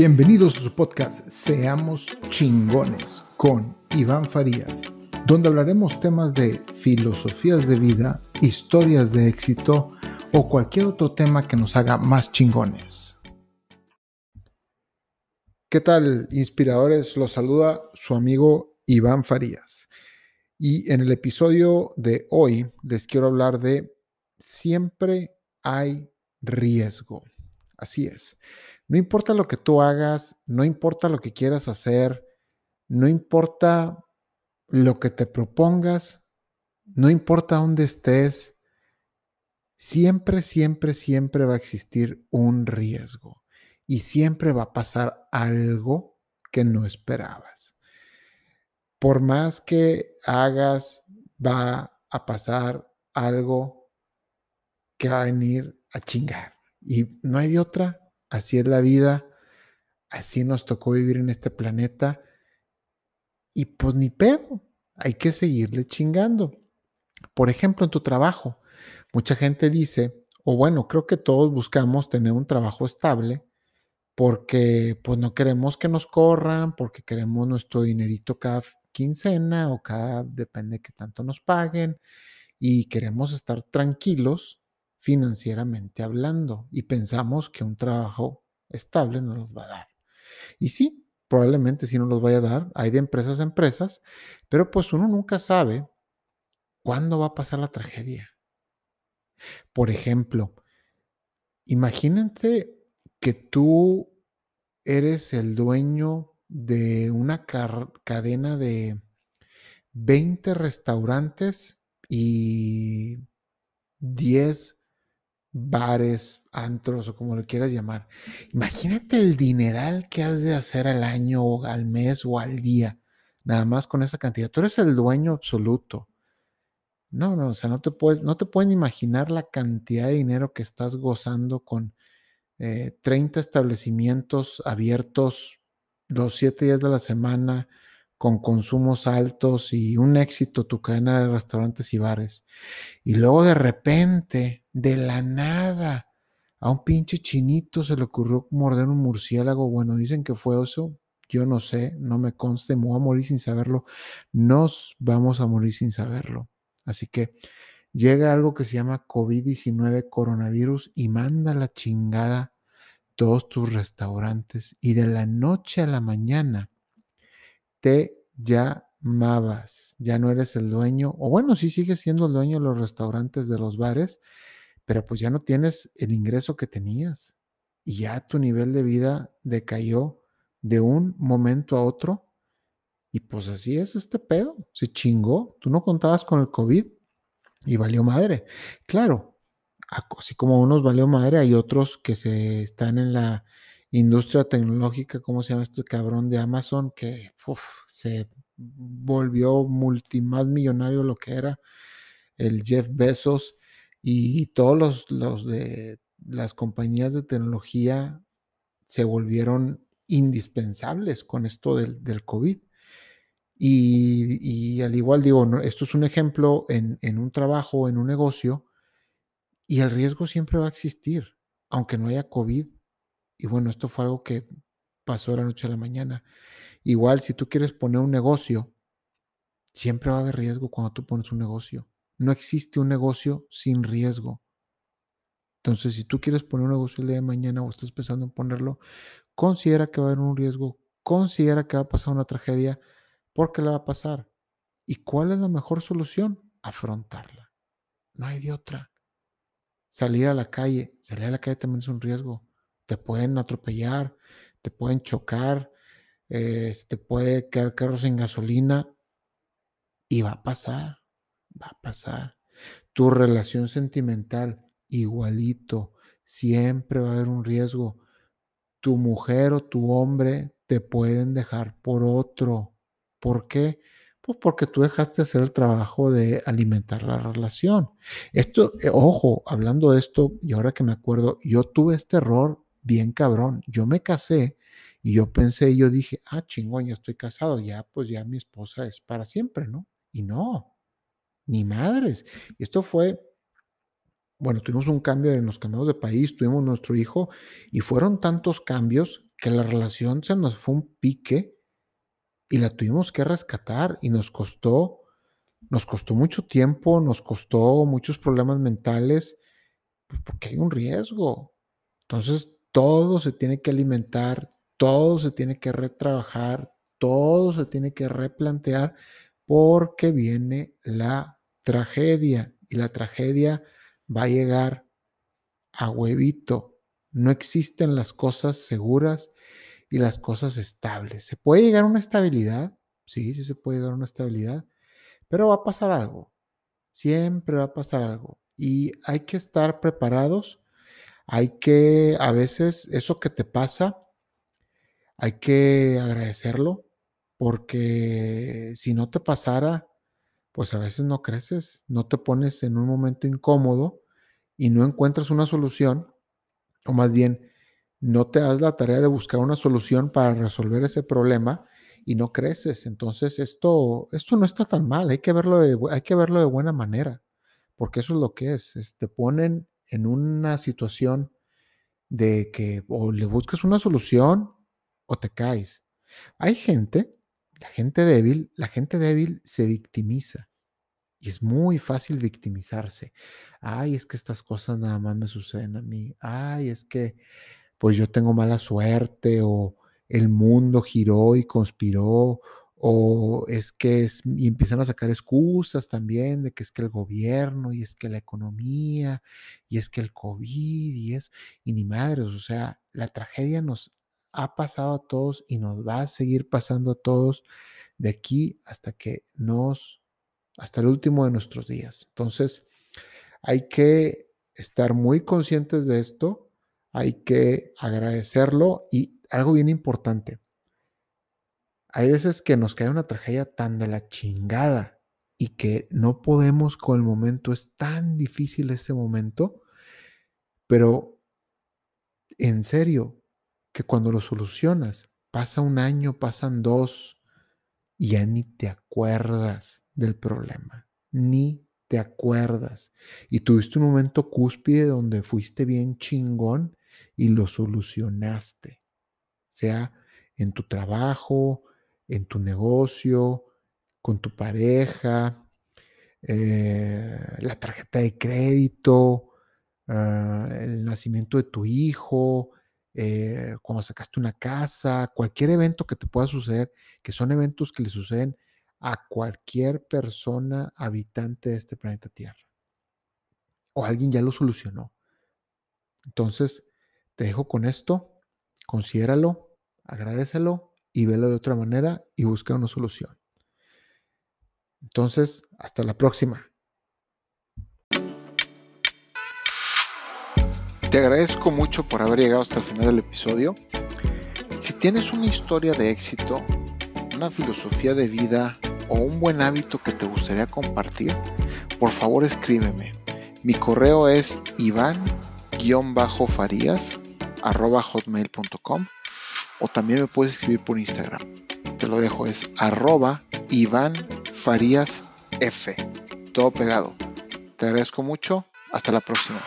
Bienvenidos a su podcast Seamos chingones con Iván Farías, donde hablaremos temas de filosofías de vida, historias de éxito o cualquier otro tema que nos haga más chingones. ¿Qué tal, inspiradores? Los saluda su amigo Iván Farías. Y en el episodio de hoy les quiero hablar de siempre hay riesgo. Así es. No importa lo que tú hagas, no importa lo que quieras hacer, no importa lo que te propongas, no importa dónde estés, siempre, siempre, siempre va a existir un riesgo y siempre va a pasar algo que no esperabas. Por más que hagas, va a pasar algo que va a venir a chingar. Y no hay de otra así es la vida, así nos tocó vivir en este planeta y pues ni pedo, hay que seguirle chingando. Por ejemplo, en tu trabajo, mucha gente dice, o bueno, creo que todos buscamos tener un trabajo estable porque pues no queremos que nos corran, porque queremos nuestro dinerito cada quincena o cada, depende de qué tanto nos paguen y queremos estar tranquilos financieramente hablando y pensamos que un trabajo estable nos los va a dar. Y sí, probablemente sí nos los vaya a dar, hay de empresas a empresas, pero pues uno nunca sabe cuándo va a pasar la tragedia. Por ejemplo, imagínense que tú eres el dueño de una cadena de 20 restaurantes y 10 bares, antros o como lo quieras llamar. Imagínate el dineral que has de hacer al año o al mes o al día, nada más con esa cantidad. Tú eres el dueño absoluto. No, no, o sea, no te puedes, no te pueden imaginar la cantidad de dinero que estás gozando con 30 eh, establecimientos abiertos los 7 días de la semana, con consumos altos y un éxito tu cadena de restaurantes y bares. Y luego de repente, de la nada, a un pinche chinito se le ocurrió morder un murciélago. Bueno, dicen que fue eso. Yo no sé, no me conste, me voy a morir sin saberlo. Nos vamos a morir sin saberlo. Así que llega algo que se llama COVID-19 coronavirus y manda la chingada todos tus restaurantes. Y de la noche a la mañana, te llamabas, ya no eres el dueño, o bueno, sí sigues siendo el dueño de los restaurantes, de los bares, pero pues ya no tienes el ingreso que tenías y ya tu nivel de vida decayó de un momento a otro. Y pues así es este pedo, se chingó, tú no contabas con el COVID y valió madre. Claro, así como unos valió madre, hay otros que se están en la industria tecnológica, ¿cómo se llama este cabrón de Amazon? Que se volvió multi más millonario lo que era el Jeff Bezos y todos los, de las compañías de tecnología se volvieron indispensables con esto del, COVID. Y, al igual digo, esto es un ejemplo en un trabajo, en un negocio, y el riesgo siempre va a existir, aunque no haya COVID y bueno, esto fue algo que pasó de la noche a la mañana. Igual, si tú quieres poner un negocio, siempre va a haber riesgo cuando tú pones un negocio. No existe un negocio sin riesgo. Entonces, si tú quieres poner un negocio el día de mañana o estás pensando en ponerlo, considera que va a haber un riesgo, considera que va a pasar una tragedia, porque la va a pasar. ¿Y cuál es la mejor solución? Afrontarla. No hay de otra. Salir a la calle, salir a la calle también es un riesgo te pueden atropellar, te pueden chocar, eh, te puede quedar carros sin gasolina y va a pasar, va a pasar. Tu relación sentimental, igualito, siempre va a haber un riesgo. Tu mujer o tu hombre te pueden dejar por otro. ¿Por qué? Pues porque tú dejaste hacer el trabajo de alimentar la relación. Esto, eh, ojo, hablando de esto, y ahora que me acuerdo, yo tuve este error bien cabrón. Yo me casé y yo pensé, yo dije, ah, chingón, ya estoy casado, ya pues ya mi esposa es para siempre, ¿no? Y no, ni madres. Y esto fue, bueno, tuvimos un cambio, nos cambiamos de país, tuvimos nuestro hijo y fueron tantos cambios que la relación se nos fue un pique y la tuvimos que rescatar y nos costó, nos costó mucho tiempo, nos costó muchos problemas mentales, pues, porque hay un riesgo. Entonces, todo se tiene que alimentar, todo se tiene que retrabajar, todo se tiene que replantear porque viene la tragedia y la tragedia va a llegar a huevito. No existen las cosas seguras y las cosas estables. ¿Se puede llegar a una estabilidad? Sí, sí se puede llegar a una estabilidad, pero va a pasar algo. Siempre va a pasar algo. Y hay que estar preparados. Hay que, a veces, eso que te pasa, hay que agradecerlo, porque si no te pasara, pues a veces no creces, no te pones en un momento incómodo y no encuentras una solución, o más bien, no te das la tarea de buscar una solución para resolver ese problema y no creces. Entonces, esto, esto no está tan mal, hay que, verlo de, hay que verlo de buena manera, porque eso es lo que es. te ponen en una situación de que o le buscas una solución o te caes. Hay gente, la gente débil, la gente débil se victimiza. Y es muy fácil victimizarse. Ay, es que estas cosas nada más me suceden a mí. Ay, es que pues yo tengo mala suerte o el mundo giró y conspiró o es que es, y empiezan a sacar excusas también de que es que el gobierno y es que la economía y es que el COVID y es, y ni madres, o sea, la tragedia nos ha pasado a todos y nos va a seguir pasando a todos de aquí hasta que nos, hasta el último de nuestros días. Entonces, hay que estar muy conscientes de esto hay que agradecerlo y algo bien importante. Hay veces que nos cae una tragedia tan de la chingada y que no podemos con el momento, es tan difícil ese momento, pero en serio, que cuando lo solucionas, pasa un año, pasan dos, y ya ni te acuerdas del problema, ni te acuerdas. Y tuviste un momento cúspide donde fuiste bien chingón y lo solucionaste, sea en tu trabajo, en tu negocio, con tu pareja, eh, la tarjeta de crédito, ah, el nacimiento de tu hijo, eh, cuando sacaste una casa, cualquier evento que te pueda suceder, que son eventos que le suceden a cualquier persona habitante de este planeta Tierra. O alguien ya lo solucionó. Entonces, te dejo con esto, considéralo, agradecelo y velo de otra manera y busca una solución. Entonces, hasta la próxima. Te agradezco mucho por haber llegado hasta el final del episodio. Si tienes una historia de éxito, una filosofía de vida o un buen hábito que te gustaría compartir, por favor escríbeme. Mi correo es iván-farías arroba hotmail.com o también me puedes escribir por Instagram. Te lo dejo, es arroba Iván Farías F. Todo pegado. Te agradezco mucho. Hasta la próxima.